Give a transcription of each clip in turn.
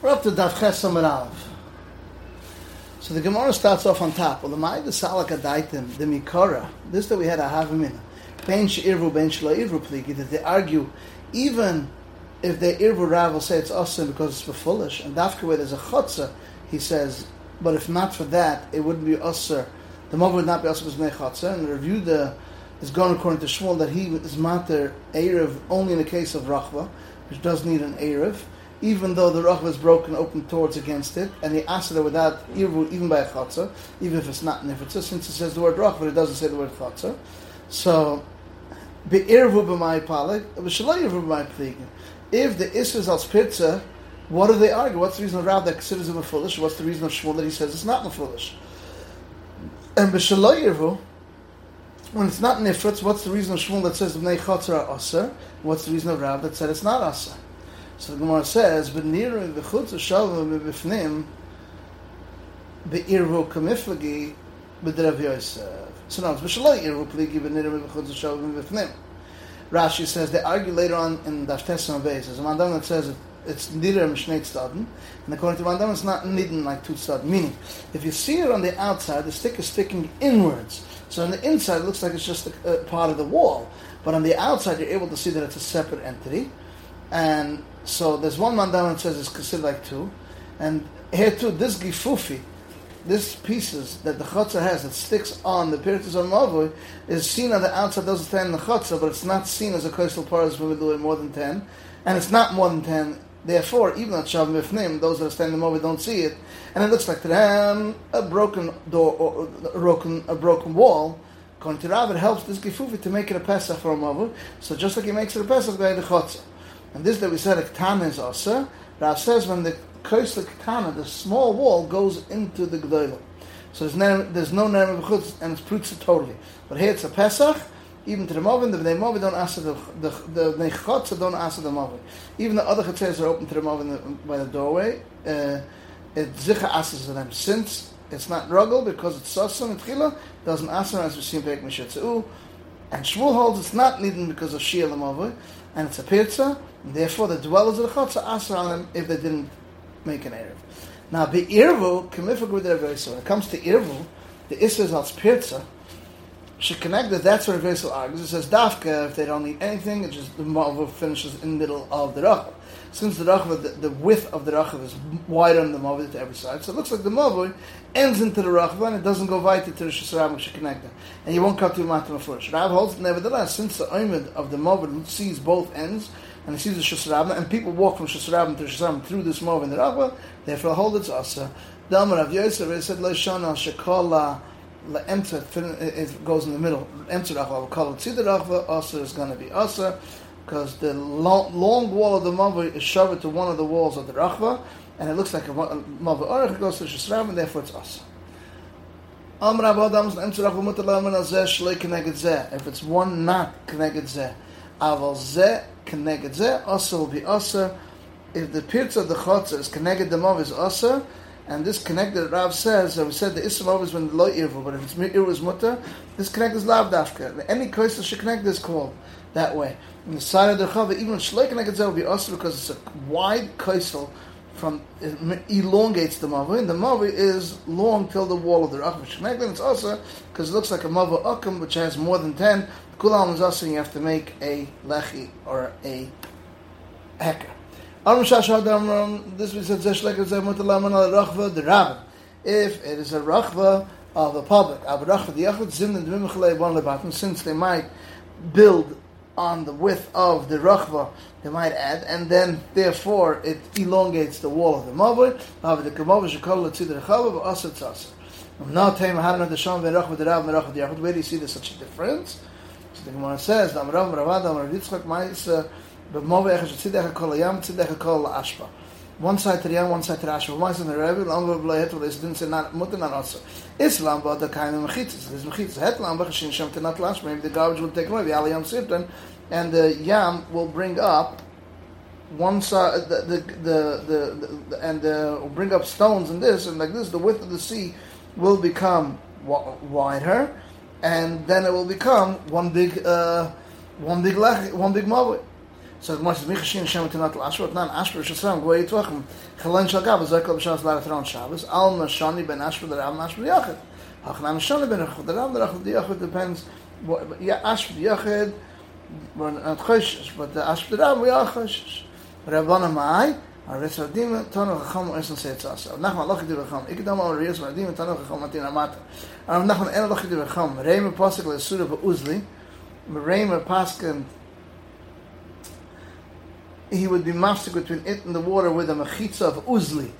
We're up to Daf Chesam Rav. So the Gemara starts off on top. Well, the Ma'id the Salak Adaitim, the Mikora, this that we had a Havamina, Ben She'irvu, Ben She'la Irvu Pligi, that they argue, even if they Irvu Rav will say it's awesome because it's for foolish, and Dafka where there's a Chotza, he says, but if not for that, it wouldn't be Usser. The Mother would not be Usser because Chotza, and the review the is gone according to Shmuel that he is mater Erev only in the case of Rachva, which does need an Erev even though the rachva is broken open towards against it, and the asada without irvu, even by a chatzah, even if it's not nifritza, since it says the word rachva, but it doesn't say the word chatzah. So, be irvu b'may palik, v'shalay irvu b'may pligin. If the is al spitza, what do they argue? What's the reason of Rav that considers him a foolish? What's the reason of Shmuel that he says it's not a foolish? And b'shalay irvu, when it's not nifritz, what's the reason of Shmuel that says b'nei chatzah are aser? What's the reason of Rav that said it's not aser? So the Gemara says, "B'niru v'chutz shalva v'bifnim be'irvu kamiflagi b'derav Yosef." So now it's b'shaloi irvu pligi b'niru v'chutz shalva v'bifnim. Rashi says they argue later on in Daftes and Beis. There's a mandam that says it's nidr mishneit staden, and according to mandam it's not nidin like two staden. Meaning, if you see it on the outside, the stick is sticking inwards. So on the inside, it looks like it's just a, a part of the wall, but on the outside, you're able to see that it's a separate entity. And so there's one mandam that says it's considered like two, and here too, this gifufi, this pieces that the chotzer has that sticks on the piritus on mavoi is seen on the outside doesn't stand in the chotzer, but it's not seen as a coastal paras when we do it more than ten, and it's not more than ten. Therefore, even at shav mifnim, those that are standing over don't see it, and it looks like to them a broken door or a broken a broken wall. According to it helps this gifufi to make it a pesach for a mavoi. So just like he makes it a pesach by the chotzer. And this that we said a katana is asa. Rav says when the kois katana, the small wall goes into the gdoila. So there's no name of and it's prutza totally. But here it's a pesach. Even to the movin, the bnei don't ask the the the bnei don't ask the movin. Even the other chatzes are open to the movin by the doorway. Uh, it zicha asks them since it's not ruggle because it's sasam and tchila doesn't ask them as we see in Pek Mishetzu. And Shmuel holds it's not needed because of Shia Lamavoi, and it's a pirza, and therefore the dwellers of the Chutz are asked on them if they didn't make an Erev. Now, the Irvu, Kamifak with So when it comes to Irvu, the Isra als pirza, connect that that's what Reversal argues. It says Dafka, if they don't need anything, it just the Mavah finishes in the middle of the Rachav. Since the Rachav, the, the, width of the Rachav is wider than the Mavah to every side, so it looks like the Mavah ends into the Rachav and it doesn't go weiter to the Shasarab which connect them. And you won't cut to Matam first. Rav holds, nevertheless, since the Oimid of the Mavah sees both ends, and he sees the Shasarab, and people walk from Shasarab to Shasarab through this Mavah in the Rachav, therefore hold it's Asa. Damar of Yosef, said, Leishana Shekala enter it goes in the middle. Enter rachva, call it tzid rachva. Asa is going to be asa because the long, long, wall of the mava is shoved to one of the walls of the rachva, and it looks like a mava orach. Goes to shesram, and therefore it's us. If it's one not connected zeh, aval zeh connected zeh, asa will be asa. If the pirtz of the chotzer is connected, the mov is asa. And this connected Rav says, that we said the Isra is when the loy irvu, but if it's ir is mutter, this connect is lav dafka. Any koisel should connect this called that way. On the side of the chava, even shloi connected will be also because it's a wide koisel from it elongates the mavi, and the mavi is long till the wall of the racham sheneglim. It's also because it looks like a mava akum, which has more than ten. Kulam is also you have to make a lechi or a hecker. If it is a rachva of the public, and since they might build on the width of the rachva, they might add, and then therefore it elongates the wall of the mavur. Av the kemavur shekol letzid rechava v'asat tzasa. Now, time hadna the sham v'rachva the rav v'rachva the yachud. Where do you see there's such a difference? So the Gemara says, "Am Rav Ravad Am Rav Yitzchak Ma'is." Uh, but Move Echad Tzidech Kol Yam Tzidech Kol Ashpa. One side to the Yam, one side to the Ashpa. One side to the Rebbe, Lam Bla Het V'Les didn't say not Mutter not also. Islam but the kind of mechitzas. There's mechitzas. Het Lam B'Chashin Shem Tenat Lashpa. Maybe the garbage will take away the Al Yam Sirtan, and the Yam will bring up one side, the the the, the, and uh, bring up stones and this and like this. The width of the sea will become wider, and then it will become one big uh, one big lech, one big mavoi. so er ich muss mich schien schemt nat al ashur nan ashur shasam go it wachen khalan shaga aber so kommt schon aus lara tron shabas al ma shani ben ashur der al ashur yachad ach nan shani ben ashur der al ashur yachad pens ya ashur yachad man at khosh shbat al ashur der al yachad raban mai ar resadim ton al kham esen set as und nach mal lochte wir al res mal dim ton matin amat und nach mal el lochte wir reim pasik sura uzli. Reim he would be master between it and the water with a mechitza of uzli.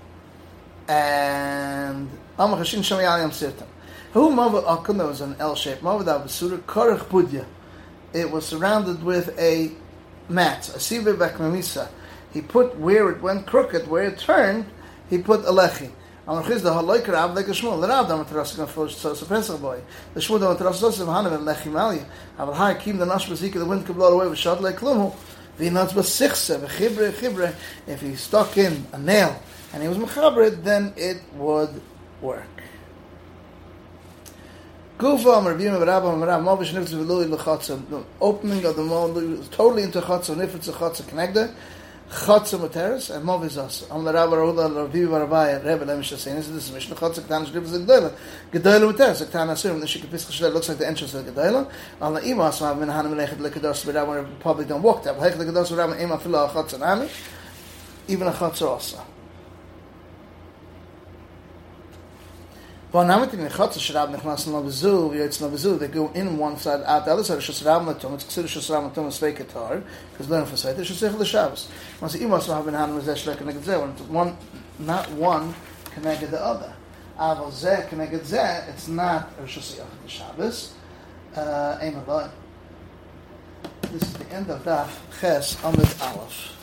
And Amachashin Shamayayam Sirtam. Who Mava Akuna was an L shaped Mava that was Surah Korach Budya. It was surrounded with a mat, a Sibe Bekmamisa. He put where it went crooked, where it turned, he put a lechi. Amar Chisda haloik Rav like a Shmuel. The Rav dam atras kan fol so so Pesach boy. The Shmuel dam atras so so hanem and lechi malia. Aval hay kim the nash bezik the wind could blow away with shot like klumu. If he stuck in a nail and he was mechaber, then it would work. Opening of the mold totally into chatza. Nifetz chatza connected. Chatz um Teres, and Mov is us. Am the Rav Arulah, the Rav Yivar Abaya, Rebbe, let me just say, this is the Mishnah Chatz, Ketan Shrib, is a Gdoyla. Gdoyla um Teres, Ketan Asur, and the Shikha Pizcha Shrib, looks like the entrance of the Gdoyla. Al the Ima, so I've been hanam lechid lekadosu, but I want don't walk there. But lechid lekadosu, but Ima fila a Chatz even a Chatz also. Chotza Asa. Vanamit in Chotza Shrab Nechnas Navizu, Yetz Navizu, they go in one side, out the other side, Shas Rab Matum, it's considered Shas Rab Matum, Svei Ketar, because learn for sight, it's Shas Echel Shabbos. Once the Imas have been Hanam Zeh Shlek Keneged Zeh, when one, not one connected the other. Aval Zeh Keneged Zeh, it's not Shas Echel Shabbos, uh, Aim This is the end of Daf Ches Amid Aleph.